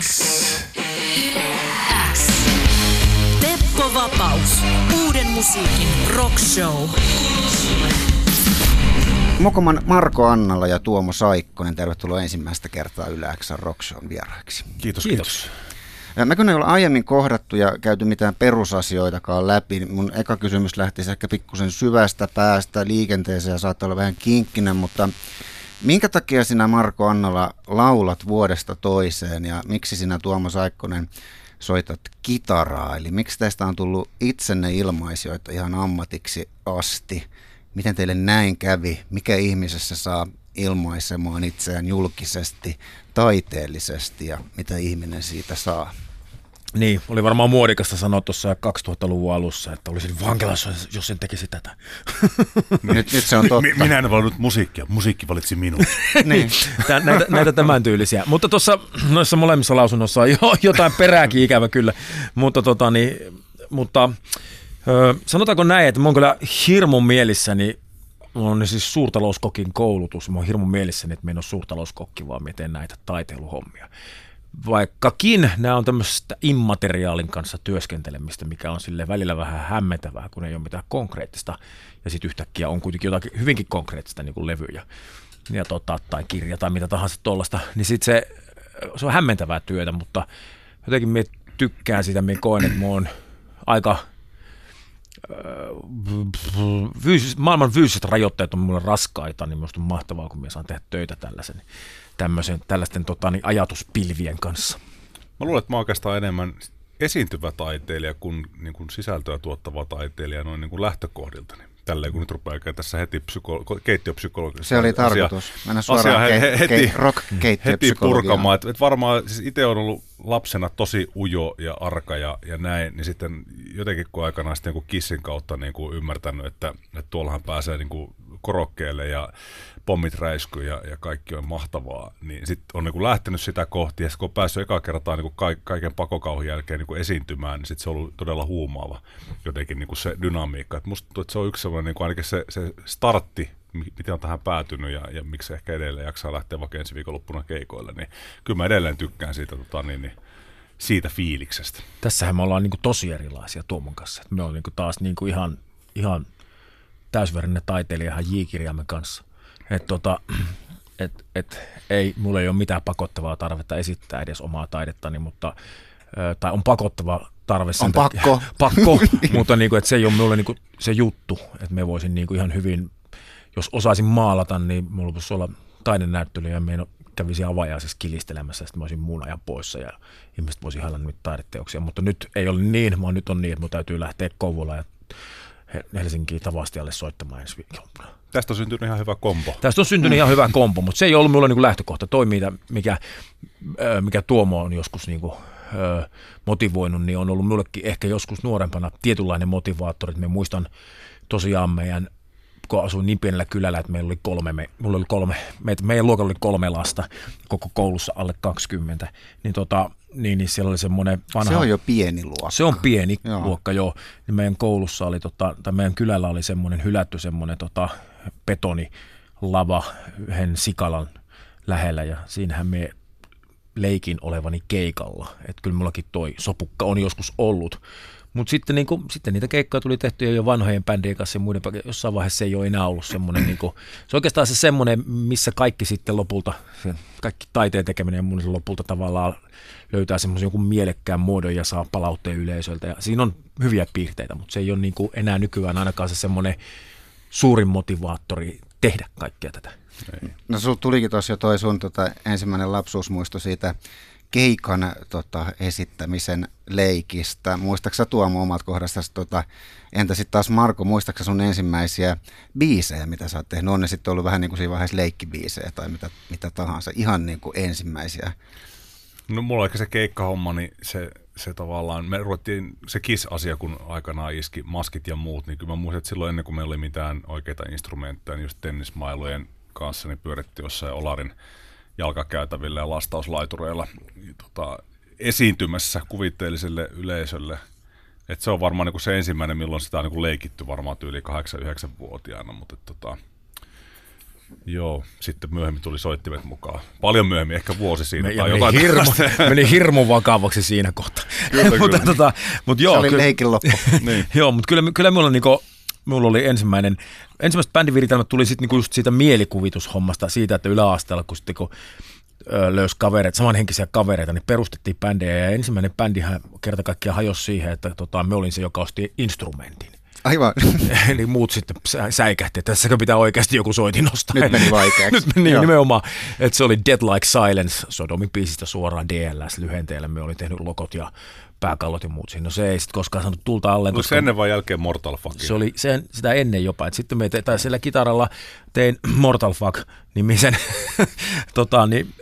X. X. Teppo Vapaus. Uuden musiikin rock show. Mokoman Marko Annalla ja Tuomo Saikkonen, tervetuloa ensimmäistä kertaa Yle X Rock Shown vieraiksi. Kiitos, kiitos. Me kun ei ole aiemmin kohdattu ja käyty mitään perusasioitakaan läpi, niin mun eka kysymys lähti ehkä pikkusen syvästä päästä liikenteeseen ja saattaa olla vähän kinkkinen, mutta minkä takia sinä Marko Annala laulat vuodesta toiseen ja miksi sinä Tuomo Saikkonen soitat kitaraa? Eli miksi tästä on tullut itsenne ilmaisijoita ihan ammatiksi asti? Miten teille näin kävi? Mikä ihmisessä saa ilmaisemaan itseään julkisesti, taiteellisesti ja mitä ihminen siitä saa? Niin, oli varmaan muodikasta sanoa tuossa 2000-luvun alussa, että olisin vankilassa, jos en tekisi tätä. nyt, nyt se on totta. Minä en valinnut musiikkia, musiikki valitsi minut. niin. Tää, näitä, näitä tämän tyylisiä. Mutta tuossa noissa molemmissa lausunnoissa on jo, jotain perääkin ikävä kyllä. Mutta, tota, niin, mutta ö, sanotaanko näin, että mä oon kyllä hirmun mielissäni Mulla on siis suurtalouskokin koulutus. Mä oon hirmun mielissäni, että mä en ole suurtalouskokki, vaan mä teen näitä taiteiluhommia vaikkakin nämä on tämmöistä immateriaalin kanssa työskentelemistä, mikä on sille välillä vähän hämmentävää, kun ei ole mitään konkreettista, ja sitten yhtäkkiä on kuitenkin jotakin hyvinkin konkreettista, niin kuin levyjä ja tota, tai kirja tai mitä tahansa tuollaista, niin sitten se, se on hämmentävää työtä, mutta jotenkin me tykkään sitä, me koen, että mä oon aika fyysis, maailman fyysiset rajoitteet on mulle raskaita, niin minusta on mahtavaa, kun minä saan tehdä töitä tällaisen tämmöisen, tällaisten tota, niin ajatuspilvien kanssa? Mä luulen, että mä oikeastaan enemmän esiintyvä taiteilija kuin, niin kuin sisältöä tuottava taiteilija noin niin kuin lähtökohdilta. Niin tälleen kun nyt rupeaa tässä heti psyko- keittiöpsykologista. Se oli tarkoitus. Mennä suoraan asia ke- heti, ke- rock heti purkamaan. Et, et varmaan siis itse on ollut lapsena tosi ujo ja arka ja, ja näin, niin sitten jotenkin kun aikanaan sitten niin kissin kautta niin kuin ymmärtänyt, että, että tuollahan pääsee niin kuin korokkeelle ja pommit räiskyy ja, ja kaikki on mahtavaa, niin sitten on niin lähtenyt sitä kohti, ja kun on päässyt eka kertaa niin ka- kaiken pakokauhun jälkeen niin esiintymään, niin sitten se on ollut todella huumaava jotenkin niin se dynamiikka. Et musta tuntuu, että se on yksi sellainen, niin ainakin se, se startti, miten on tähän päätynyt ja, ja miksi ehkä edelleen jaksaa lähteä vaikka ensi viikonloppuna keikoille, niin kyllä mä edelleen tykkään siitä, tota, niin, niin, siitä fiiliksestä. Tässähän me ollaan niin kuin tosi erilaisia Tuomon kanssa. Me ollaan niin taas niin kuin ihan, ihan täysverinen taiteilija ihan J-kirjaamme kanssa. Et tota, et, et, ei, mulla ei ole mitään pakottavaa tarvetta esittää edes omaa taidettani, mutta tai on pakottava tarve. On pakko. pakko, mutta niin kuin, että se ei ole mulle niin kuin se juttu, että me voisin niin kuin ihan hyvin, jos osaisin maalata, niin mulla voisi olla taidenäyttely ja me kävisi avajaisessa kilistelemässä, sitten mä olisin muun ajan poissa ja ihmiset voisi ihailla nyt taideteoksia, mutta nyt ei ole niin, vaan nyt on niin, että mun täytyy lähteä Kouvolaan ja Helsinkiin Tavastialle soittamaan ensi viikolla. Tästä on syntynyt ihan hyvä kompo. Tästä on syntynyt ihan hyvä kompo, mutta se ei ollut minulla niin lähtökohta. Toi, mikä, mikä Tuomo on joskus niin kuin, motivoinut, niin on ollut minullekin ehkä joskus nuorempana tietynlainen motivaattori. Me muistan tosiaan meidän kun asuin niin pienellä kylällä, että meillä oli kolme, me, mulla oli kolme, me, meidän luokalla oli kolme lasta, koko koulussa alle 20, niin, tota, niin, niin siellä oli semmoinen vanha... Se on jo pieni luokka. Se on pieni joo. luokka, joo. Niin meidän koulussa oli, tota, tai meidän kylällä oli semmoinen hylätty semmoinen tota, betonilava yhden sikalan lähellä, ja siinähän me leikin olevani keikalla. Että kyllä mullakin toi sopukka on joskus ollut. Mutta sitten, niinku, sitten niitä keikkoja tuli tehty jo vanhojen bändien kanssa ja muiden, jossain vaiheessa se ei ole enää ollut semmoinen, niinku, se on oikeastaan se semmoinen, missä kaikki sitten lopulta, se, kaikki taiteen tekeminen ja mun lopulta tavallaan löytää semmoisen jonkun mielekkään muodon ja saa palautteen yleisöltä. Ja siinä on hyviä piirteitä, mutta se ei ole niinku enää nykyään ainakaan se semmoinen suurin motivaattori tehdä kaikkea tätä. No sulla tulikin tuossa jo toi sun tota, ensimmäinen lapsuusmuisto siitä keikan tota, esittämisen leikistä. Muistaaksä Tuomo omat kohdasta? Tota, entä sitten taas Marko, muistaaksä sun ensimmäisiä biisejä, mitä sä oot tehnyt? On ne sitten ollut vähän niin kuin siinä vaiheessa leikkibiisejä tai mitä, mitä tahansa, ihan niin kuin ensimmäisiä. No mulla on se keikkahomma, niin se, se tavallaan, me ruvettiin se KIS-asia, kun aikanaan iski maskit ja muut, niin kyllä mä muistan, että silloin ennen kuin meillä oli mitään oikeita instrumentteja, niin just tennismailujen kanssa, niin pyörittiin jossain Olarin jalkakäytävillä ja lastauslaitureilla tota, esiintymässä kuvitteelliselle yleisölle. Et se on varmaan niin se ensimmäinen, milloin sitä on niin leikitty varmaan yli 8-9-vuotiaana, mutta et, tota, Joo, sitten myöhemmin tuli soittimet mukaan. Paljon myöhemmin, ehkä vuosi siinä. Me, tai meni, jotain hirmu, meni hirmu vakavaksi siinä kohtaa. Kyllä, mutta, kyllä. tota, mutta joo, Se oli kyllä, leikin loppu. niin. joo, mutta kyllä, kyllä minulla, niinku, mulla oli ensimmäinen, ensimmäiset bändiviritelmät tuli sitten niinku just siitä mielikuvitushommasta, siitä, että yläasteella, kun sitten kun löysi kavereita, samanhenkisiä kavereita, niin perustettiin bändejä ja ensimmäinen bändihän kerta kaikkiaan hajosi siihen, että tota, me olin se, joka osti instrumentin. Aivan. Eli muut sitten sä- säikähti, että tässäkö pitää oikeasti joku soitin nostaa. Nyt meni vaikeaksi. Nyt meni Joo. nimenomaan, että se oli Dead Like Silence, Sodomin biisistä suoraan DLS-lyhenteellä. Me oli tehnyt lokot ja pääkallot ja muut siinä. No se ei sitten koskaan saanut tulta alle. Oliko se ennen vai jälkeen Mortal Fuck? se oli sen, sitä ennen jopa. Et sitten me te, tai sillä kitaralla tein Mortal Fuck nimisen tota, niin,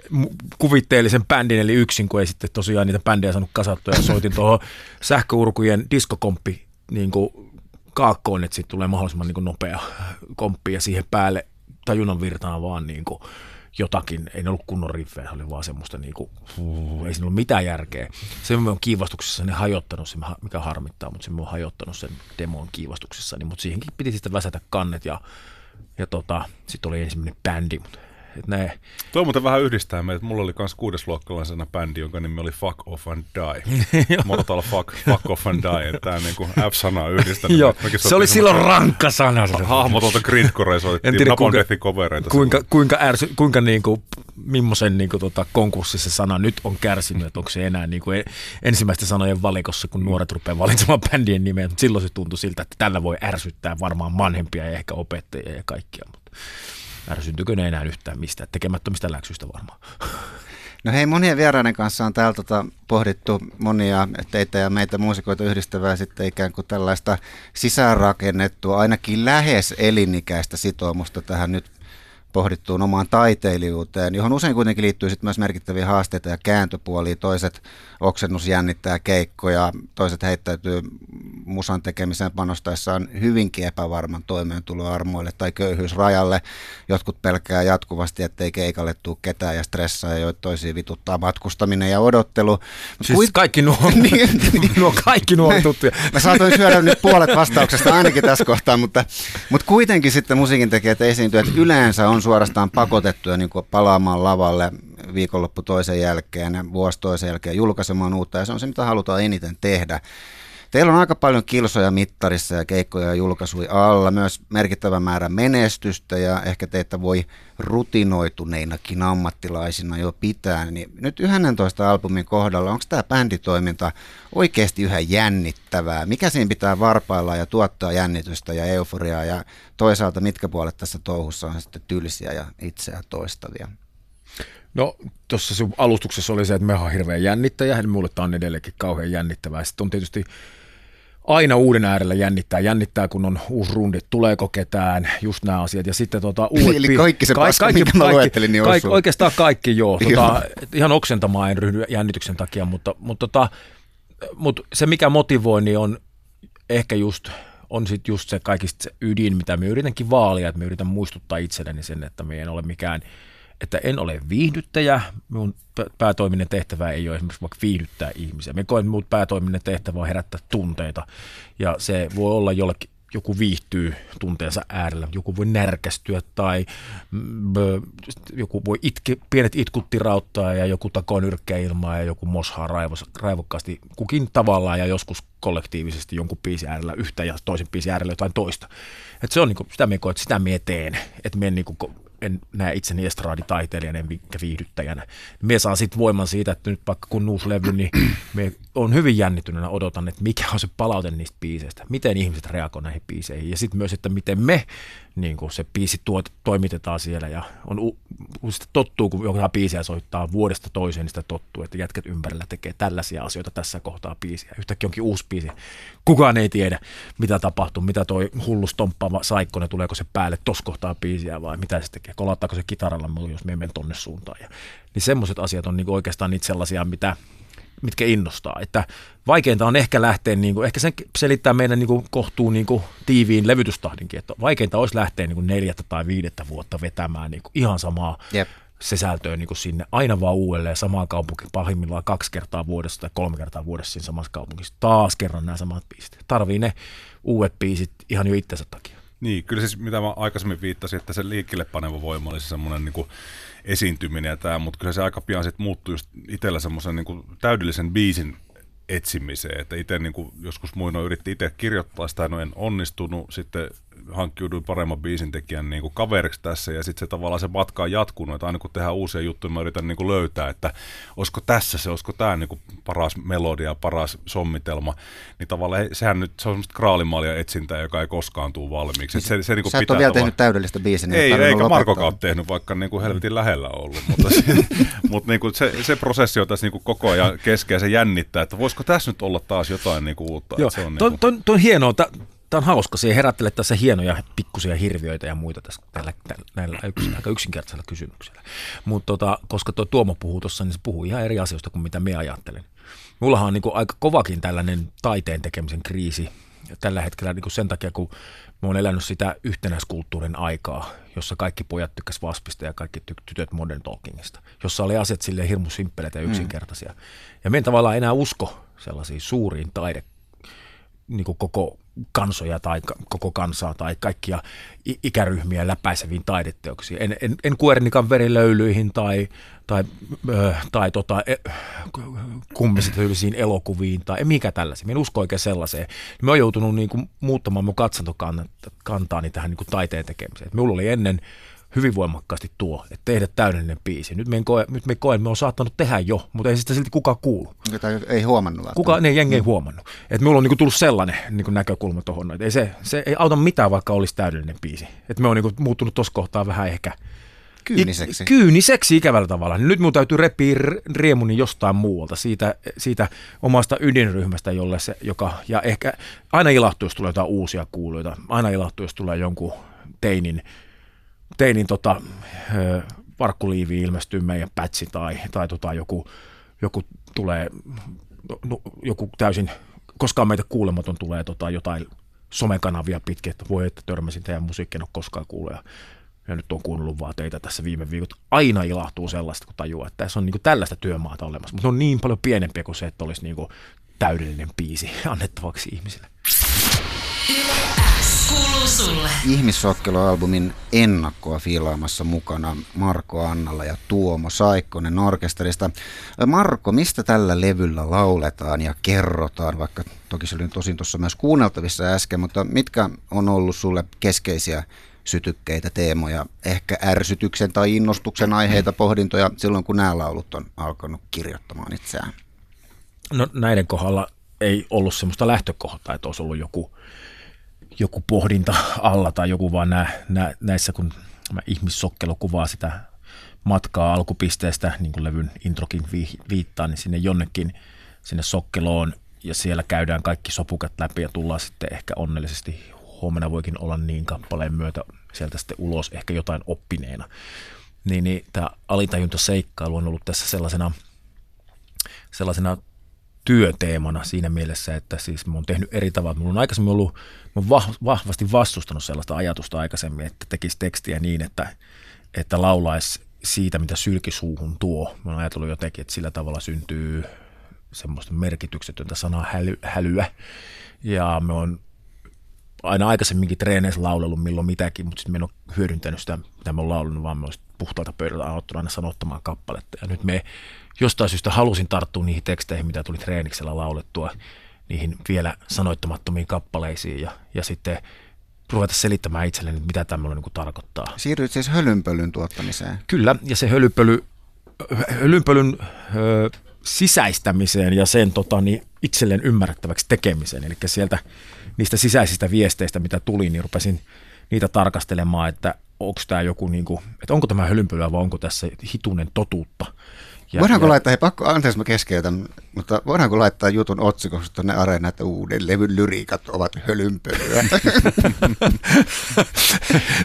kuvitteellisen bändin, eli yksin, kun ei sitten tosiaan niitä bändejä saanut kasattua. Ja soitin tuohon sähköurkujen diskokomppi niin kuin kaakkoon, että siitä tulee mahdollisimman niin kuin nopea komppi ja siihen päälle tajunnan virtaan vaan niin kuin jotakin, ei ne ollut kunnon riffejä, se oli vaan semmoista niin kuin, ei siinä ollut mitään järkeä. Se on kiivastuksessa ne hajottanut, se mikä harmittaa, mutta se on hajottanut sen demon kiivastuksessa, niin, mutta siihenkin piti sitten väsätä kannet ja, ja tota, sitten oli ensimmäinen bändi, mutta et ne, Tuo muuten vähän yhdistää meitä. Mulla oli myös kuudesluokkalaisena bändi, jonka nimi oli Fuck Off and Die. Mortal Fuck, Fuck Off and Die. Tämä niinku F-sana yhdistänyt. Joo, se oli silloin rankka sana. se. Hahmotonta grindcorea En soitettiin tiedä, Napalm kuinka-. Kuinka, silloin. kuinka, ärsy, kuinka niinku, millaisen niinku, tota, konkurssissa sana nyt on kärsinyt, että onko se enää niinku, e- ensimmäisten sanojen valikossa, kun nuoret rupeaa valitsemaan bändien nimeä, silloin se tuntui siltä, että tällä voi ärsyttää varmaan vanhempia ja ehkä opettajia ja kaikkia, mutta ärsyntyykö ne enää yhtään mistään, tekemättömistä läksyistä varmaan. No hei, monien vieraiden kanssa on täällä tota pohdittu monia teitä ja meitä muusikoita yhdistävää sitten ikään kuin tällaista sisäänrakennettua, ainakin lähes elinikäistä sitoumusta tähän nyt pohdittuun omaan taiteilijuuteen, johon usein kuitenkin liittyy sitten myös merkittäviä haasteita ja kääntöpuolia. Toiset oksennus jännittää keikkoja, toiset heittäytyy musan tekemiseen panostaessaan hyvinkin epävarman toimeentuloarmoille tai köyhyysrajalle. Jotkut pelkää jatkuvasti, ettei keikalle tule ketään ja stressaa ja joita toisiin vituttaa matkustaminen ja odottelu. Siis kuit- kaikki nuo, Niin. nuo kaikki nuo tuttuja. Mä saatoin syödä nyt puolet vastauksesta ainakin tässä kohtaa, mutta, mutta kuitenkin sitten musiikin tekijät esiintyy, että yleensä on suorastaan pakotettuja niin kuin palaamaan lavalle viikonloppu toisen jälkeen vuosi toisen jälkeen julkaisemaan uutta ja se on se, mitä halutaan eniten tehdä. Teillä on aika paljon kilsoja mittarissa ja keikkoja ja julkaisuja alla, myös merkittävä määrä menestystä ja ehkä teitä voi rutinoituneinakin ammattilaisina jo pitää. Niin nyt 11 albumin kohdalla, onko tämä bänditoiminta oikeasti yhä jännittävää? Mikä siinä pitää varpailla ja tuottaa jännitystä ja euforiaa ja toisaalta mitkä puolet tässä touhussa on sitten tylsiä ja itseä toistavia? No tuossa alustuksessa oli se, että me on hirveän jännittäjä, ja mulle tämä on edelleenkin kauhean jännittävää. Sitten on tietysti aina uuden äärellä jännittää. Jännittää, kun on uusi rundi, tuleeko ketään, just nämä asiat. Ja sitten tota, uudet Eli kaikki se paska, minkä mä luettelin, niin kaikki. Oikeastaan kaikki, joo. Joo. Tota, ihan oksentamaan en ryhdy jännityksen takia, mutta, mutta, tota, mutta se mikä motivoi, niin on ehkä just on sit just se kaikista se ydin, mitä me yritänkin vaalia, että me yritän muistuttaa itselleni sen, että me en ole mikään, että en ole viihdyttäjä, minun pä- päätoiminen tehtävä ei ole esimerkiksi vaikka viihdyttää ihmisiä. Me koen, minun päätoiminen tehtävä on herättää tunteita, ja se voi olla jollekin, joku viihtyy tunteensa äärellä, joku voi närkästyä tai mm, joku voi itke, pienet itkut tirauttaa ja joku takoo nyrkkää ilmaa ja joku moshaa raivos, raivokkaasti kukin tavallaan ja joskus kollektiivisesti jonkun biisin äärellä yhtä ja toisen biisin äärellä jotain toista. Et se on niinku, sitä me koen, että sitä me teen, että me niinku, en näe itseni estraaditaiteilijana enkä viihdyttäjänä. Me saan sitten voiman siitä, että nyt vaikka kun uusi levy, niin me on hyvin jännityneenä odotan, että mikä on se palaute niistä biiseistä, miten ihmiset reagoivat näihin biiseihin ja sitten myös, että miten me niin kuin se biisi tuot, toimitetaan siellä ja on u, sitä tottuu, kun joku biisiä soittaa vuodesta toiseen, niin sitä tottuu, että jätkät ympärillä tekee tällaisia asioita tässä kohtaa biisiä. Yhtäkkiä onkin uusi biisi. Kukaan ei tiedä, mitä tapahtuu, mitä toi hullu stomppaava saikkonen, tuleeko se päälle tos kohtaa biisiä vai mitä se tekee, kolattaako se kitaralla, jos me menen tonne suuntaan. Ja, niin semmoiset asiat on niin oikeastaan niitä sellaisia, mitä, mitkä innostaa. Että vaikeinta on ehkä lähteä, niin kuin, ehkä sen selittää meidän niin kuin, kohtuun niin kuin, tiiviin levytystahdinkin, että vaikeinta olisi lähteä niin kuin, neljättä tai viidettä vuotta vetämään niin kuin, ihan samaa Jep. sisältöä niin kuin sinne aina vaan uudelleen samaan kaupunkiin, pahimmillaan kaksi kertaa vuodessa tai kolme kertaa vuodessa siinä samassa kaupungissa. Taas kerran nämä samat biisit. Tarvii ne uudet biisit ihan jo itsensä takia. Niin, kyllä siis mitä mä aikaisemmin viittasin, että se liikkeelle paneva voima olisi semmoinen niin kuin esiintyminen ja tämä, mutta kyllä se aika pian sitten muuttui just itsellä semmoisen niin täydellisen biisin etsimiseen, että itse niin joskus muinoin yritti itse kirjoittaa sitä, no en onnistunut, sitten hankkiuduin paremman biisintekijän niin kuin kaveriksi tässä ja sitten se tavallaan se matka on jatkunut, että aina kun tehdään uusia juttuja, mä yritän niin kuin löytää, että olisiko tässä se, olisiko tämä niin kuin paras melodia, paras sommitelma, niin tavallaan sehän nyt se on semmoista kraalimaalia etsintää, joka ei koskaan tule valmiiksi. Se, se, niin kuin Sä et ole vielä tehnyt täydellistä biisiä. Niin ei, eikä Markokaan ole tehnyt, vaikka niin kuin helvetin lähellä ollut, mutta, se, mutta niin kuin se, se prosessi on tässä niin kuin koko ajan keskeä, se jännittää, että voisiko tässä nyt olla taas jotain niin kuin uutta. Joo, se on niin kuin... toi, toi on hienoa tämä on hauska, siihen herättelee tässä hienoja pikkusia hirviöitä ja muita tässä, tällä, näillä yks, aika yksinkertaisilla kysymyksillä. Mutta tota, koska tuo Tuomo puhuu tuossa, niin se puhuu ihan eri asioista kuin mitä me ajattelen. Mullahan on niin kuin aika kovakin tällainen taiteen tekemisen kriisi tällä hetkellä niin kuin sen takia, kun mä oon elänyt sitä yhtenäiskulttuurin aikaa, jossa kaikki pojat tykkäs Vaspista ja kaikki tytöt Modern Talkingista, jossa oli asiat silleen hirmu simppeleitä ja mm. yksinkertaisia. Mm. Ja me en tavallaan enää usko sellaisiin suuriin taide niin kuin koko kansoja tai koko kansaa tai kaikkia ikäryhmiä läpäiseviin taideteoksiin. En, en, en Kuernikan verilöylyihin tai, tai, ö, tai tota, e, elokuviin tai mikä tällaisia. en usko oikein sellaiseen. Mä oon joutunut niin kuin, muuttamaan mun katsantokantaani tähän niin kuin taiteen tekemiseen. Minulla oli ennen hyvin voimakkaasti tuo, että tehdä täydellinen biisi. Nyt me, koe, nyt me koen, me on saattanut tehdä jo, mutta ei sitä silti kukaan kuulu. Tai ei huomannut. Kuka, ne jengi ei mm. huomannut. Että minulla on niinku tullut sellainen niinku näkökulma tuohon. Ei se, se ei auta mitään, vaikka olisi täydellinen biisi. Että me on niinku muuttunut tuossa kohtaa vähän ehkä Kyyniseksi. I, kyyniseksi ikävällä tavalla. Nyt minun täytyy repiä riemuni jostain muualta, siitä, siitä omasta ydinryhmästä, jolle se, joka, ja ehkä aina ilahtuu, jos tulee jotain uusia kuuluja, aina ilahtuu, jos tulee jonkun teinin teinin tota, varkkuliivi ilmestyy meidän pätsi tai, tai tota, joku, joku tulee, no, joku täysin, koskaan meitä kuulematon tulee tota, jotain somekanavia pitkin, että voi, että törmäsin teidän musiikkia, en ole koskaan kuullut ja, ja nyt on kuunnellut vaan teitä tässä viime viikot. Aina ilahtuu sellaista, kun tajuaa, että tässä on niin tällaista työmaata olemassa, mutta on niin paljon pienempiä kuin se, että olisi niin täydellinen biisi annettavaksi ihmisille. Ihmissokkeloalbumin ennakkoa fiilaamassa mukana Marko Annalla ja Tuomo Saikkonen orkesterista. Marko, mistä tällä levyllä lauletaan ja kerrotaan, vaikka toki se oli tosin tuossa myös kuunneltavissa äsken, mutta mitkä on ollut sulle keskeisiä sytykkeitä, teemoja, ehkä ärsytyksen tai innostuksen aiheita, pohdintoja silloin, kun nämä laulut on alkanut kirjoittamaan itseään? No näiden kohdalla ei ollut semmoista lähtökohtaa, että olisi ollut joku joku pohdinta alla tai joku vaan nä, nä, näissä, kun ihmissokkelo kuvaa sitä matkaa alkupisteestä, niin kuin levyn introkin vi, viittaa, niin sinne jonnekin sinne sokkeloon ja siellä käydään kaikki sopukat läpi ja tullaan sitten ehkä onnellisesti huomenna voikin olla niin kappaleen myötä sieltä sitten ulos ehkä jotain oppineena. Niin, niin tämä alitajuntaseikkailu on ollut tässä sellaisena, sellaisena työteemana siinä mielessä, että siis mä oon tehnyt eri tavalla. Mulla on aikaisemmin ollut, mä oon vahvasti vastustanut sellaista ajatusta aikaisemmin, että tekisi tekstiä niin, että, että laulaisi siitä, mitä sylkisuuhun tuo. Mä oon ajatellut jotenkin, että sillä tavalla syntyy semmoista merkityksetöntä sanaa häly, hälyä. Ja me on aina aikaisemminkin treeneissä laulellut milloin mitäkin, mutta sitten me en ole hyödyntänyt sitä, mitä me on laulanut, vaan me puhtaalta pöydältä aloittanut aina sanottamaan kappaletta. Ja nyt me jostain syystä halusin tarttua niihin teksteihin, mitä tuli treeniksellä laulettua, niihin vielä sanoittamattomiin kappaleisiin ja, ja sitten ruveta selittämään itselleni, mitä tämmöinen niin tarkoittaa. Siirryt siis hölynpölyn tuottamiseen. Kyllä, ja se hölynpöly, hölynpölyn ö, sisäistämiseen ja sen tota, niin itselleen ymmärrettäväksi tekemiseen. Eli sieltä niistä sisäisistä viesteistä, mitä tuli, niin rupesin niitä tarkastelemaan, että onko tämä joku, niin kuin, että onko tämä hölynpölyä vai onko tässä hitunen totuutta. Ja, voidaanko ja... laittaa, hei pakko, anteeksi mä keskeytän, mutta voidaanko laittaa jutun otsikosta tuonne areena, että uuden levyn lyriikat ovat hölynpölyä?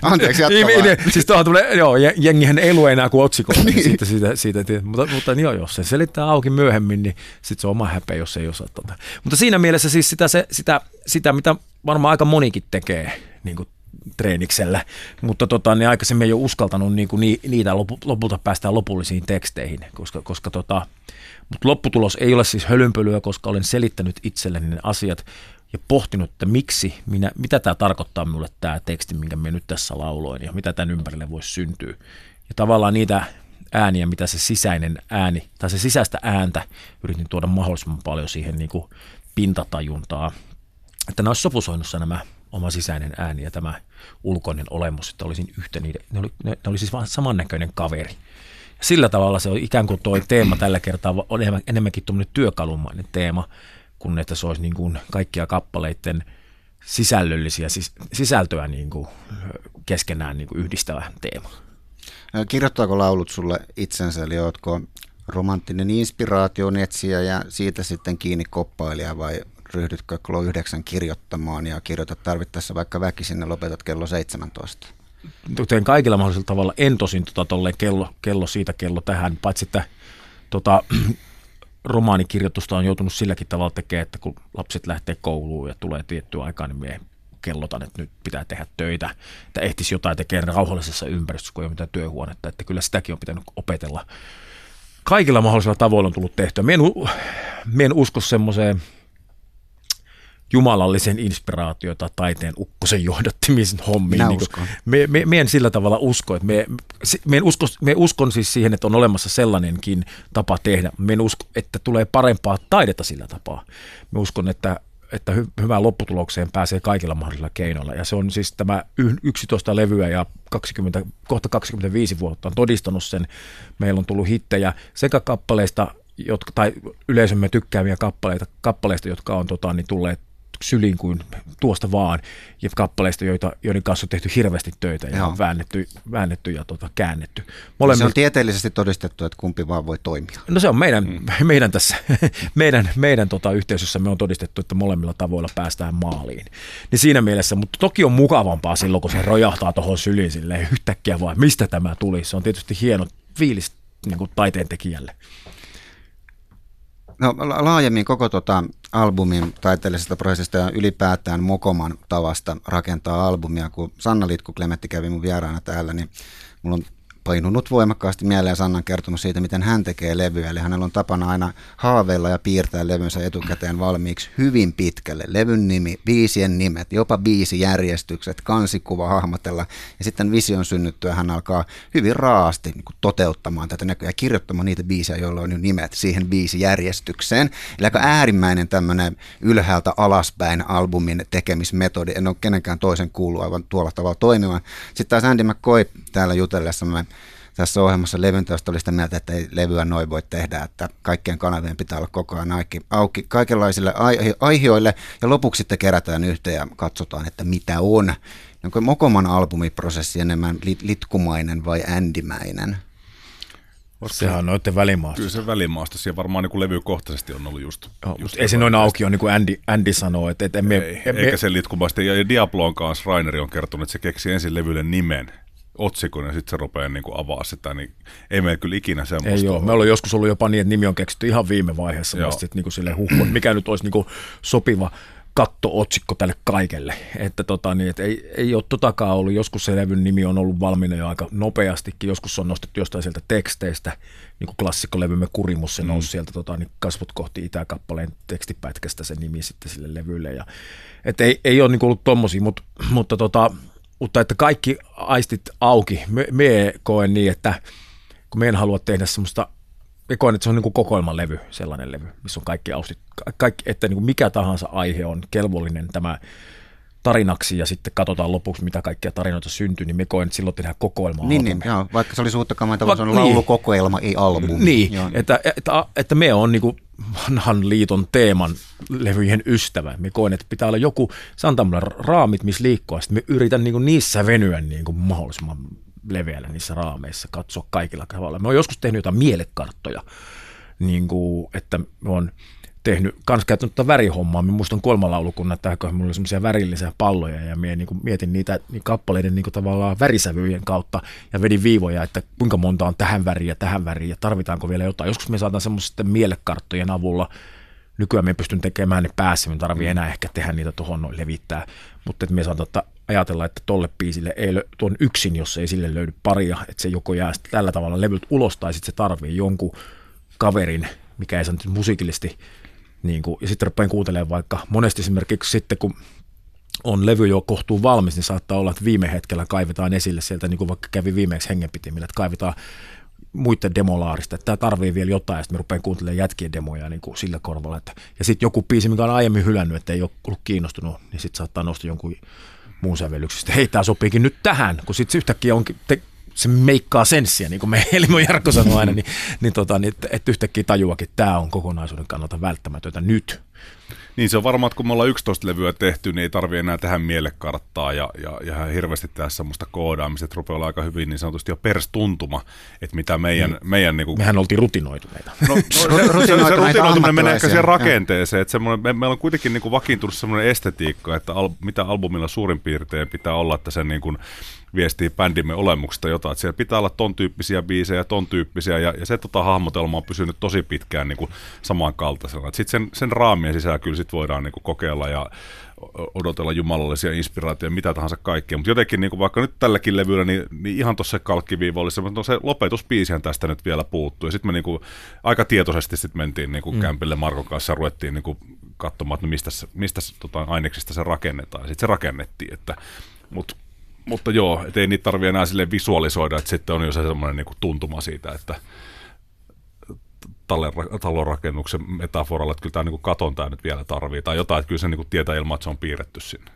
anteeksi, jatka niin, niin, Siis tuohon tulee, joo, jengihän ei lue enää kuin otsikko, niin. siitä, siitä, siitä, mutta, mutta niin joo, jos se selittää auki myöhemmin, niin sitten se on oma häpeä, jos ei osaa tota. Mutta siinä mielessä siis sitä, se, sitä, sitä mitä varmaan aika monikin tekee, niin kuin treeniksellä, mutta tota, niin aikaisemmin ei ole uskaltanut niin kuin niitä lopulta päästään lopullisiin teksteihin, koska, koska tota, mutta lopputulos ei ole siis hölynpölyä, koska olen selittänyt itselleni ne asiat ja pohtinut, että miksi, minä, mitä tämä tarkoittaa minulle tämä teksti, minkä minä nyt tässä lauloin ja mitä tämän ympärille voisi syntyä. Ja tavallaan niitä ääniä, mitä se sisäinen ääni, tai se sisäistä ääntä yritin tuoda mahdollisimman paljon siihen niin kuin pintatajuntaa, että ne olisi sopusoinnussa nämä oma sisäinen ääni ja tämä ulkoinen olemus, että olisin yhtä niiden, ne oli, ne, ne oli siis vaan samannäköinen kaveri. Sillä tavalla se on ikään kuin tuo teema tällä kertaa on enemmänkin tuommoinen työkalumainen teema, kun että se olisi niin kuin kaikkia kappaleiden sisällöllisiä sis, sisältöä niin kuin keskenään niin kuin yhdistävä teema. Kirjoittaako laulut sulle itsensä, eli oletko romanttinen inspiraation etsiä ja siitä sitten kiinni koppailija vai ryhdytkö kello yhdeksän kirjoittamaan ja kirjoitat tarvittaessa vaikka väkisin ja lopetat kello 17? Teen kaikilla mahdollisilla tavalla. En tosin tota, kello, kello siitä kello tähän, paitsi että tota, romaanikirjoitusta on joutunut silläkin tavalla tekemään, että kun lapset lähtee kouluun ja tulee tiettyä aikaa, niin me kellotan, että nyt pitää tehdä töitä, että ehtisi jotain tekemään rauhallisessa ympäristössä, kun ei ole mitään työhuonetta, että kyllä sitäkin on pitänyt opetella. Kaikilla mahdollisilla tavoilla on tullut tehtyä. Mie en, en usko semmoiseen jumalallisen inspiraatiota taiteen ukkosen johdattimisen hommiin. Minä niin uskon. Me, me, me en sillä tavalla usko. Että me, me, en usko, me uskon siis siihen, että on olemassa sellainenkin tapa tehdä. Me en usko, että tulee parempaa taidetta sillä tapaa. Me uskon, että että hy- hyvään lopputulokseen pääsee kaikilla mahdollisilla keinoilla. Ja se on siis tämä 11 levyä ja 20, kohta 25 vuotta on todistanut sen. Meillä on tullut hittejä sekä kappaleista, jotka, tai yleisömme tykkääviä kappaleita, kappaleista, jotka on tota, niin tulleet syliin kuin tuosta vaan, ja kappaleista, joita, joiden kanssa on tehty hirveästi töitä ja Joo. väännetty, väännetty ja tota, käännetty. Molemmil... Se on tieteellisesti todistettu, että kumpi vaan voi toimia. No se on meidän, mm. meidän tässä, meidän, meidän tota, yhteisössä me on todistettu, että molemmilla tavoilla päästään maaliin. Niin siinä mielessä, mutta toki on mukavampaa silloin, kun se rojahtaa tuohon syliin silleen yhtäkkiä vaan, mistä tämä tuli. Se on tietysti hieno fiilis niin kuin taiteen tekijälle. No laajemmin koko tota albumin taiteellisesta prosessista ja ylipäätään Mokoman tavasta rakentaa albumia. Kun Sanna Litku Klemetti kävi mun vieraana täällä, niin mulla on painunut voimakkaasti mieleen Sannan kertomus siitä, miten hän tekee levyä. Eli hänellä on tapana aina haaveilla ja piirtää levynsä etukäteen valmiiksi hyvin pitkälle. Levyn nimi, biisien nimet, jopa biisijärjestykset, kansikuva hahmotella. Ja sitten vision synnyttyä hän alkaa hyvin raasti niin toteuttamaan tätä näköä ja kirjoittamaan niitä biisejä, joilla on jo nimet siihen biisijärjestykseen. Eli aika äärimmäinen tämmöinen ylhäältä alaspäin albumin tekemismetodi. En ole kenenkään toisen kuullut aivan tuolla tavalla toimimaan. Sitten taas Andy McCoy täällä jutellessa tässä ohjelmassa levyntäystä oli sitä mieltä, että ei levyä noin voi tehdä, että kaikkien kanavien pitää olla koko ajan auki, auki kaikenlaisille aiheille ja lopuksi sitten kerätään yhteen ja katsotaan, että mitä on. Onko Mokoman albumiprosessi enemmän lit- litkumainen vai ändimäinen? Sehän on noiden välimaasta. Kyllä se välimaasta, siellä varmaan niin kuin levykohtaisesti on ollut just. Joo, just ei se noin auki ole, niin kuin Andy, Andy sanoo. Että, että emme, ei, emme, eikä se litkumaista. Ja Diablon kanssa Raineri on kertonut, että se keksi ensin levylle nimen otsikon ja sitten se rupeaa niin kuin avaa sitä, niin ei meillä kyllä ikinä semmoista Ei joo, me ollaan joskus ollut jopa niin, että nimi on keksitty ihan viime vaiheessa, sitten niin kuin sille huhko, mikä nyt olisi niin kuin sopiva katto-otsikko tälle kaikelle. Että tota, niin, että ei, ei ole totakaan ollut, joskus se levyn nimi on ollut valmiina jo aika nopeastikin, joskus on nostettu jostain sieltä teksteistä, niin kuin klassikkolevymme Kurimus, se mm. nousi sieltä tota, niin kasvot kohti itäkappaleen tekstipätkästä se nimi sitten sille levylle. Ja, että ei, ei ole niin kuin ollut tommosia, mutta, mutta tota, mutta että kaikki aistit auki. Me, me koen niin, että kun me en halua tehdä semmoista, me koen, että se on niin kuin kokoelmalevy, sellainen levy, missä on kaikki aistit, kaikki, että niin kuin mikä tahansa aihe on kelvollinen tämä tarinaksi ja sitten katsotaan lopuksi, mitä kaikkia tarinoita syntyy, niin me koen, että silloin tehdään kokoelma. Niin, niin joo, vaikka se oli uutta kamaa, se on niin. laulukokoelma, ei albumi. Niin, joo. Että, että, että, me on niin kuin vanhan liiton teeman levyjen ystävä. Me koen, että pitää olla joku, se antaa mulle raamit, missä liikkua, sitten me yritän niin kuin niissä venyä niin kuin mahdollisimman leveällä niissä raameissa, katsoa kaikilla tavalla. Me on joskus tehnyt jotain mielekarttoja, niin kuin, että me on tehnyt, kans käyttänyt tätä värihommaa. Mä muistan kolmalaulukunnan, että mulla oli semmoisia värillisiä palloja ja mie niin mietin niitä niin kappaleiden niin kuin tavallaan värisävyjen kautta ja vedin viivoja, että kuinka monta on tähän väriin ja tähän väriin ja tarvitaanko vielä jotain. Joskus me saadaan semmoisten mielekarttojen avulla nykyään me pystyn tekemään ne päässä, me tarvii enää ehkä tehdä niitä tuohon noin levittää, mutta että me saadaan että ajatella, että tolle biisille ei lö, tuon yksin, jos ei sille löydy paria, että se joko jää tällä tavalla levyt ulos tai sitten se tarvii jonkun kaverin, mikä ei saa nyt musiikillisesti Niin kuin, ja sitten rupean kuuntelemaan vaikka monesti esimerkiksi sitten, kun on levy jo kohtuu valmis, niin saattaa olla, että viime hetkellä kaivetaan esille sieltä, niin kuin vaikka kävi viimeksi hengenpitimillä, että kaivetaan muiden demolaarista, että tämä tarvii vielä jotain, ja sitten me rupean kuuntelemaan jätkien demoja niin kuin sillä korvalla. Että, ja sitten joku biisi, mikä on aiemmin hylännyt, että ei ole ollut kiinnostunut, niin sitten saattaa nostaa jonkun muun sävellyksistä. Hei, tämä sopiikin nyt tähän, kun sitten yhtäkkiä onkin, te, se meikkaa senssiä, niin kuin me Elmo Jarkko sanoi aina, niin, niin, tota, niin että et yhtäkkiä tajuakin, että tämä on kokonaisuuden kannalta välttämätöntä nyt. Niin se on varmaan, että kun me ollaan 11 levyä tehty, niin ei tarvi enää tehdä mielekarttaa ja, ja, ja hirveästi tehdä semmoista koodaamista, että rupeaa olla aika hyvin niin sanotusti jo perstuntuma, että mitä meidän... Niin. meidän niin kuin... Mehän oltiin rutinoituneita. No, no se, se, se, rutinoituminen menee ehkä siihen rakenteeseen, että me, meillä on kuitenkin niin kuin vakiintunut semmoinen estetiikka, että al, mitä albumilla suurin piirtein pitää olla, että sen niin kuin, viestii bändimme olemuksesta jotain. Että siellä pitää olla ton tyyppisiä biisejä, ton tyyppisiä, ja, ja se tota, hahmotelma on pysynyt tosi pitkään niin kuin samankaltaisena. Sitten sen, sen raamien sisällä kyllä sit voidaan niin kuin kokeilla ja odotella jumalallisia inspiraatioita, mitä tahansa kaikkea. Mutta jotenkin niin kuin vaikka nyt tälläkin levyllä, niin, niin ihan tuossa kalkkiviiva oli se, mutta se lopetuspiisihän tästä nyt vielä puuttuu. Ja sitten me niin kuin, aika tietoisesti sit mentiin niin kuin mm. kämpille Markon kanssa ja ruvettiin niin kuin katsomaan, että no mistä, mistä tota, aineksista se rakennetaan. Sitten se rakennettiin, että, mutta mutta joo, et ei niitä tarvitse enää sille visualisoida, että sitten on jo se semmoinen niin tuntuma siitä, että talonrakennuksen metaforalla, että kyllä tämä niin katon tämä nyt vielä tarvii, tai jotain, että kyllä se niin tietää ilman, että se on piirretty sinne.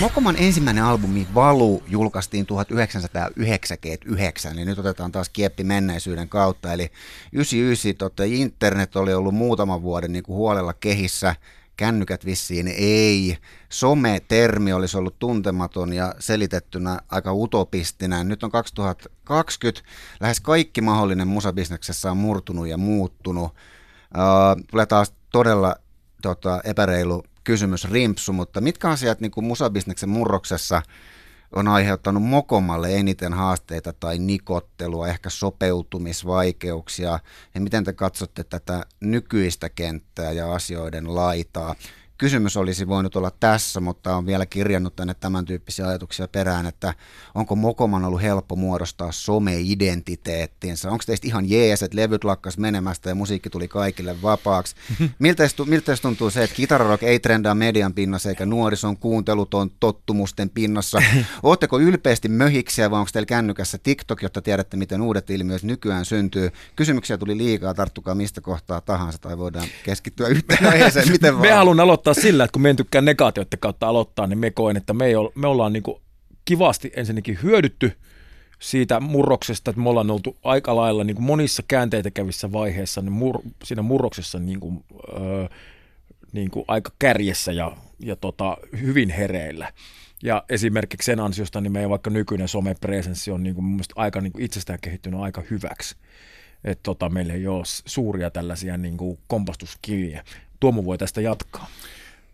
Mokoman ensimmäinen albumi Valu julkaistiin 1999, niin nyt otetaan taas kieppi menneisyyden kautta. Eli 99 tota, internet oli ollut muutaman vuoden niin kuin huolella kehissä, kännykät vissiin ei. Some-termi olisi ollut tuntematon ja selitettynä aika utopistinen. Nyt on 2020, lähes kaikki mahdollinen musabisneksessä on murtunut ja muuttunut. Uh, tulee taas todella tota, epäreilu kysymys rimpsu, mutta mitkä asiat niin kuin musabisneksen murroksessa on aiheuttanut Mokomalle eniten haasteita tai nikottelua, ehkä sopeutumisvaikeuksia, ja miten te katsotte tätä nykyistä kenttää ja asioiden laitaa? Kysymys olisi voinut olla tässä, mutta on vielä kirjannut tänne tämän tyyppisiä ajatuksia perään, että onko Mokoman ollut helppo muodostaa some-identiteettinsä? Onko teistä ihan jees, että levyt lakkas menemästä ja musiikki tuli kaikille vapaaksi? Miltä, miltä tuntuu se, että kitararock ei trendaa median pinnassa eikä nuorison kuunteluton tottumusten pinnassa? Oletteko ylpeästi möhiksiä vai onko teillä kännykässä TikTok, jotta tiedätte, miten uudet ilmiöt nykyään syntyy? Kysymyksiä tuli liikaa, tarttukaa mistä kohtaa tahansa tai voidaan keskittyä yhteen aiheeseen. Miten vaan? Me haluan aloittaa aloittaa sillä, että kun me en tykkää negaatioiden kautta aloittaa, niin me koen, että me, ei ole, me ollaan niin kivasti ensinnäkin hyödytty siitä murroksesta, että me ollaan oltu aika lailla niin monissa käänteitä kävissä vaiheissa niin mur, siinä murroksessa niin kuin, öö, niin kuin aika kärjessä ja, ja tota, hyvin hereillä. Ja esimerkiksi sen ansiosta niin meidän vaikka nykyinen somepresenssi on niin kuin mun aika niin kuin itsestään kehittynyt aika hyväksi. Että tota, meillä ei ole suuria tällaisia niin kuin kompastuskiviä. Tuomo voi tästä jatkaa.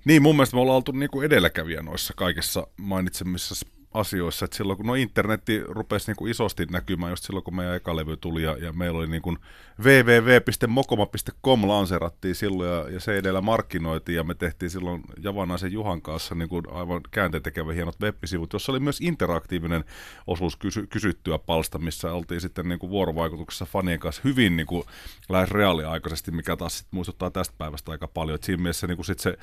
Niin, mun mielestä me ollaan oltu niin kuin edelläkävijä noissa kaikissa mainitsemissa asioissa, että silloin kun no internetti rupesi niin isosti näkymään just silloin kun meidän eka levy tuli ja, ja meillä oli niin kuin www.mokoma.com lanserattiin silloin ja, ja se edellä markkinoitiin ja me tehtiin silloin Javanaisen Juhan kanssa kuin aivan käänteentekevä hienot web-sivut, jossa oli myös interaktiivinen osuus kysy, kysyttyä palsta, missä oltiin sitten niin kuin vuorovaikutuksessa fanien kanssa hyvin niin kuin lähes reaaliaikaisesti, mikä taas sit muistuttaa tästä päivästä aika paljon, että siinä mielessä niin kuin sit se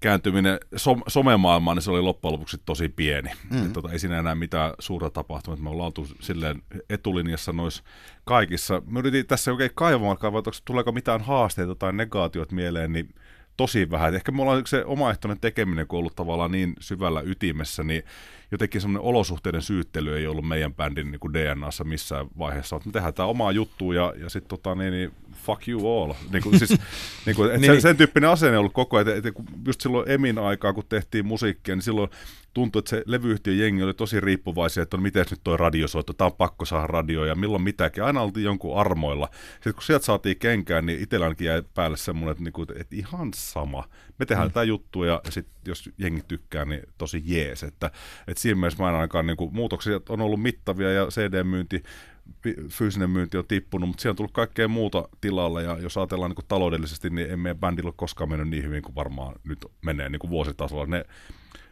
kääntyminen som- somemaailmaan, niin se oli loppujen lopuksi tosi pieni. Mm. tota, ei siinä enää mitään suurta tapahtumaa. Me ollaan oltu silleen etulinjassa noissa kaikissa. Me yritin tässä oikein kaivamaan, että tuleeko mitään haasteita tai negaatiot mieleen, niin tosi vähän. Ehkä me ollaan se omaehtoinen tekeminen, kun ollut tavallaan niin syvällä ytimessä, niin jotenkin semmoinen olosuhteiden syyttely ei ollut meidän bändin niin kuin DNAssa missään vaiheessa. Me tehdään tämä omaa juttua ja, ja sitten tota, niin, niin, fuck you all. Niin kuin, siis, niin kuin, et niin, sen, sen, tyyppinen asenne on ollut koko ajan. Että, että just silloin Emin aikaa, kun tehtiin musiikkia, niin silloin tuntui, että se levyyhtiön jengi oli tosi riippuvaisia, että on miten nyt toi radiosoitto, tämä on pakko saada radio ja milloin mitäkin. Aina oltiin jonkun armoilla. Sitten kun sieltä saatiin kenkään, niin itsellä ainakin jäi päälle semmoinen, että, niinku, että ihan sama. Me tehdään mm. tämä juttu ja, sitten jos jengi tykkää, niin tosi jees. Että, että siinä mielessä mä en ainakaan, niin kuin, muutoksia on ollut mittavia ja CD-myynti fyysinen myynti on tippunut, mutta siellä on tullut kaikkea muuta tilalla, ja jos ajatellaan niin kuin taloudellisesti, niin ei meidän bändillä ole koskaan mennyt niin hyvin kuin varmaan nyt menee niin kuin vuositasolla. Ne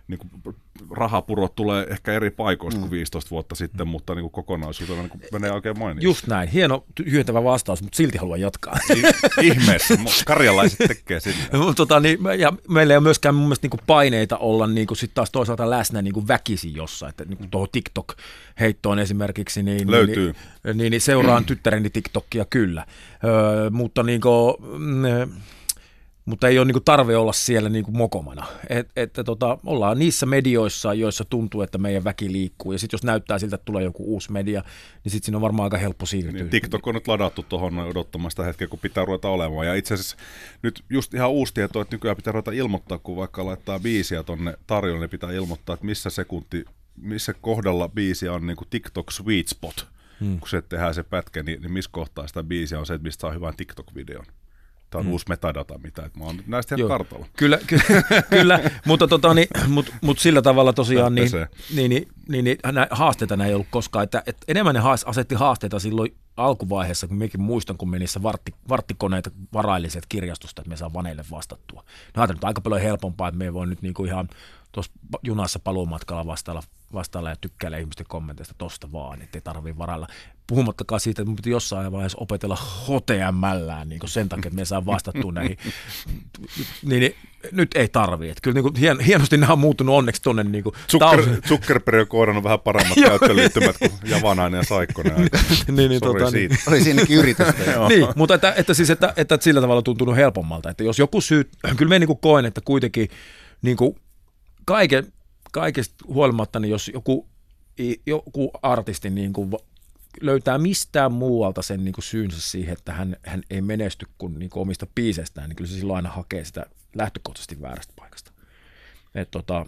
niin kuin, rahapurot tulee ehkä eri paikoista mm. kuin 15 vuotta sitten, mutta niin kuin kokonaisuutena niin kuin menee oikein mainiosti. Just näin. Hieno hyötävä vastaus, mutta silti haluan jatkaa. Ihmeessä. Karjalaiset tekee sitä. tota, niin, ja meillä ei ole myöskään mun mielestä niin kuin paineita olla niin kuin sit taas toisaalta läsnä niin kuin väkisin jossain. Että niin kuin tuohon TikTok-heittoon esimerkiksi. Niin, Löytyy. Niin, niin, niin seuraan mm. tyttäreni TikTokia kyllä. Öö, mutta niin kuin, mm, mutta ei ole niin tarve olla siellä niin kuin mokomana. Et, että tota, ollaan niissä medioissa, joissa tuntuu, että meidän väki liikkuu. Ja sitten jos näyttää siltä, että tulee joku uusi media, niin sitten siinä on varmaan aika helppo siirtyä. Niin, TikTok on nyt ladattu tuohon odottamaan sitä hetkeä, kun pitää ruveta olemaan. Ja itse asiassa nyt just ihan uusi tieto, että nykyään pitää ruveta ilmoittaa, kun vaikka laittaa biisiä tonne tarjolle, niin pitää ilmoittaa, että missä sekunti, missä kohdalla biisiä on niin kuin TikTok sweet spot. Hmm. Kun se tehdään se pätkä, niin, niin missä kohtaa sitä biisiä on se, että mistä saa hyvän TikTok-videon. Tämä on mm. uusi metadata, mitä että mä oon näistä ihan kartalla. Kyllä, ky- kyllä mutta tota, niin, mut, mut sillä tavalla tosiaan niin, niin, niin, niin, niin nä, haasteita näin ei ollut koskaan. Että, että enemmän ne haas, asetti haasteita silloin alkuvaiheessa, kun mekin muistan, kun meni vartti, varttikoneita varailliset kirjastusta, että me saa vaneille vastattua. No ajattelin, että aika paljon helpompaa, että me ei voi nyt niinku ihan tuossa junassa paluumatkalla vastailla, vastailla ja tykkäillä ihmisten kommenteista tosta vaan, ettei tarvii varailla. Puhumattakaan siitä, että mun piti jossain vaiheessa opetella HTML niin sen takia, että me saa vastattua näihin. niin, niin, nyt ei tarvii. Että kyllä niin kuin, hien, hienosti nämä on muuttunut onneksi tuonne niin Zucker, Zuckerberg on koodannut vähän paremmat käyttöliittymät kuin Javanainen ja Saikkonen. niin, niin, tota, niin. Oli siinäkin yritystä. niin, mutta että, että, siis, että, että, että, sillä tavalla on tuntunut helpommalta. Että jos joku syy, kyllä me niin kuin koen, että kuitenkin niin kuin kaiken, kaikesta huolimatta, niin jos joku, joku artisti niin kuin löytää mistään muualta sen niin kuin syynsä siihen, että hän, hän ei menesty kuin, niin kuin omista biiseistään, niin kyllä se silloin aina hakee sitä lähtökohtaisesti väärästä paikasta. Et tota,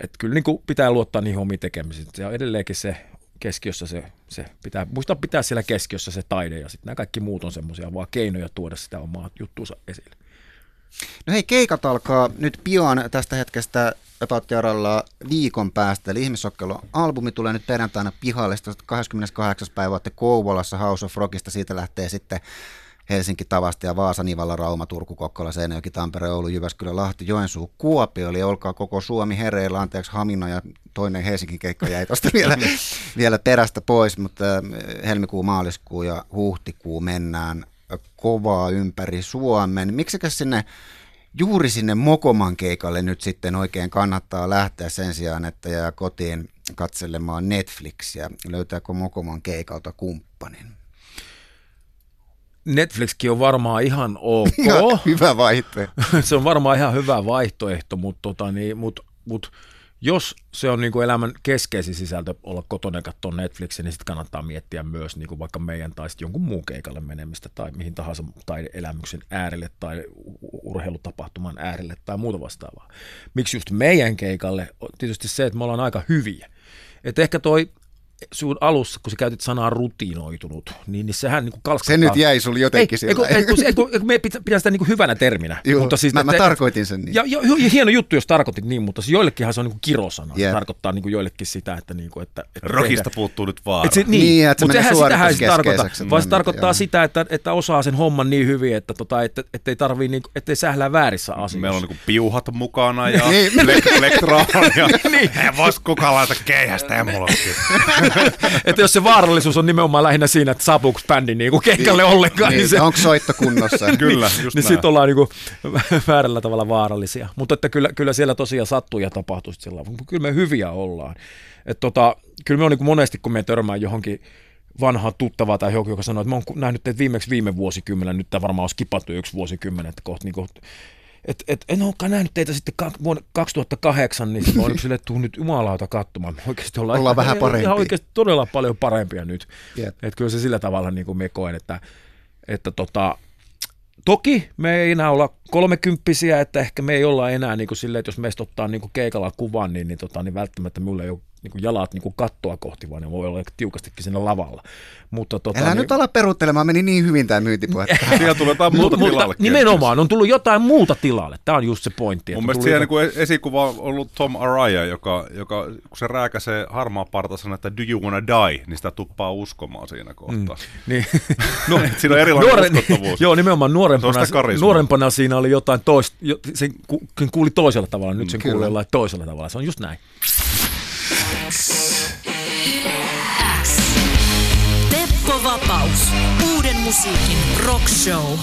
et kyllä niin kuin pitää luottaa niihin omiin tekemisiin. Se on edelleenkin se keskiössä se, se pitää, muistaa pitää siellä keskiössä se taide ja sitten nämä kaikki muut on semmoisia vaan keinoja tuoda sitä omaa juttuunsa esille. No hei, keikat alkaa nyt pian tästä hetkestä About viikon päästä, eli Ihmissokkelo albumi tulee nyt perjantaina pihalle, 28. päivä olette Kouvolassa House of Rockista, siitä lähtee sitten Helsinki, Tavasta ja Vaasa, Nivalla, Rauma, Turku, Kokkola, Seinäjoki, Tampere, Oulu, Jyväskylä, Lahti, Joensuu, Kuopio, eli olkaa koko Suomi hereillä, anteeksi Hamina ja toinen Helsingin keikka jäi tuosta vielä, vielä perästä pois, mutta helmikuu, maaliskuu ja huhtikuu mennään kovaa ympäri Suomen. Miksikäs sinne juuri sinne Mokoman keikalle nyt sitten oikein kannattaa lähteä sen sijaan, että jää kotiin katselemaan Netflixiä. Löytääkö Mokoman keikalta kumppanin? Netflixkin on varmaan ihan ok. Ihan hyvä vaihtoehto. se on varmaan ihan hyvä vaihtoehto, mutta, tota, niin, mutta, mutta jos se on niin kuin elämän keskeisin sisältö olla kotona ja katsoa Netflixin, niin sitten kannattaa miettiä myös niin kuin vaikka meidän tai sitten jonkun muun keikalle menemistä tai mihin tahansa taideelämyksen äärelle tai urheilutapahtuman äärelle tai muuta vastaavaa. Miksi just meidän keikalle? Tietysti se, että me ollaan aika hyviä. Et ehkä toi sun alussa, kun sä käytit sanaa rutinoitunut, niin, niin sehän niin kalskattaa. Se nyt jäi sulle jotenkin ei, sillä ei, kun, ei, kun, me pitää sitä niin kuin hyvänä terminä. Juu, mutta siis, mä, mä tarkoitin sen niin. Ja, ja, ja, hieno juttu, jos tarkoitit niin, mutta siis joillekinhan se on niin kuin kirosana. Yeah. Se tarkoittaa niin kuin joillekin sitä, että... Niin kuin, että, että Rockista tehdään. puuttuu nyt vaan. Et se, niin, niin että se mutta sehän sitähän se tarkoittaa. Vaan se tarkoittaa joo. sitä, että, että osaa sen homman niin hyvin, että, tota, että, että ei tarvii, niin, ettei sählää väärissä asioissa. Meillä on niin kuin piuhat mukana ja niin. elektroon ja niin. vois kukaan laita keihästä emulokkiin. että jos se vaarallisuus on nimenomaan lähinnä siinä, että saapuuko bändi niinku keikalle niin, ollenkaan. Niin, niin se, onko soitto kunnossa? kyllä, just Niin sitten ollaan niinku väärällä tavalla vaarallisia. Mutta että kyllä, kyllä siellä tosiaan sattuu ja tapahtuu sillä Kyllä me hyviä ollaan. Et tota, kyllä me on niinku monesti, kun me törmään johonkin vanhaa tuttavaa tai joku, joka sanoo, että mä oon nähnyt teitä viimeksi viime vuosikymmenen, nyt tämä varmaan on skipattu yksi vuosikymmen, että kohta niin et, et, en olekaan nähnyt teitä sitten vuonna 2008, niin mä olin sille, että nyt jumalauta katsomaan. Me oikeasti ollaan, ollaan ihan, vähän parempia. Ihan oikeasti todella paljon parempia nyt. Yep. Että kyllä se sillä tavalla niin kuin me koen, että, että tota, Toki me ei enää olla kolmekymppisiä, että ehkä me ei olla enää niin kuin silleen, että jos meistä ottaa niin kuin keikalla kuvan, niin, niin, tota, niin välttämättä mulle ei ole niin kuin jalat niin kuin kattoa kohti, vaan ne voi olla tiukastikin siinä lavalla. Mutta, tota, Älä niin, nyt ala peruuttelemaan, meni niin hyvin tämä myyntipuhe. Siellä tulee jotain muuta mutta, tilalle. Nimenomaan, on tullut jotain muuta tilalle. Tämä on just se pointti. Mun mielestä siellä jotain... niin esikuva on ollut Tom Araya, joka, joka kun se rääkäsee harmaa parta että do you wanna die, niin sitä tuppaa uskomaan siinä kohtaa. Mm, niin. no, siinä on erilainen Nuoren, uskottavuus. Joo, nimenomaan nuorempana, nuorempana siinä oli jotain toista, jo, sen ku, sen kuuli toisella tavalla, nyt sen Kyllä. kuulee jollain toisella tavalla. Se on just näin. Teppo Vapaus. Uuden musiikin rock show.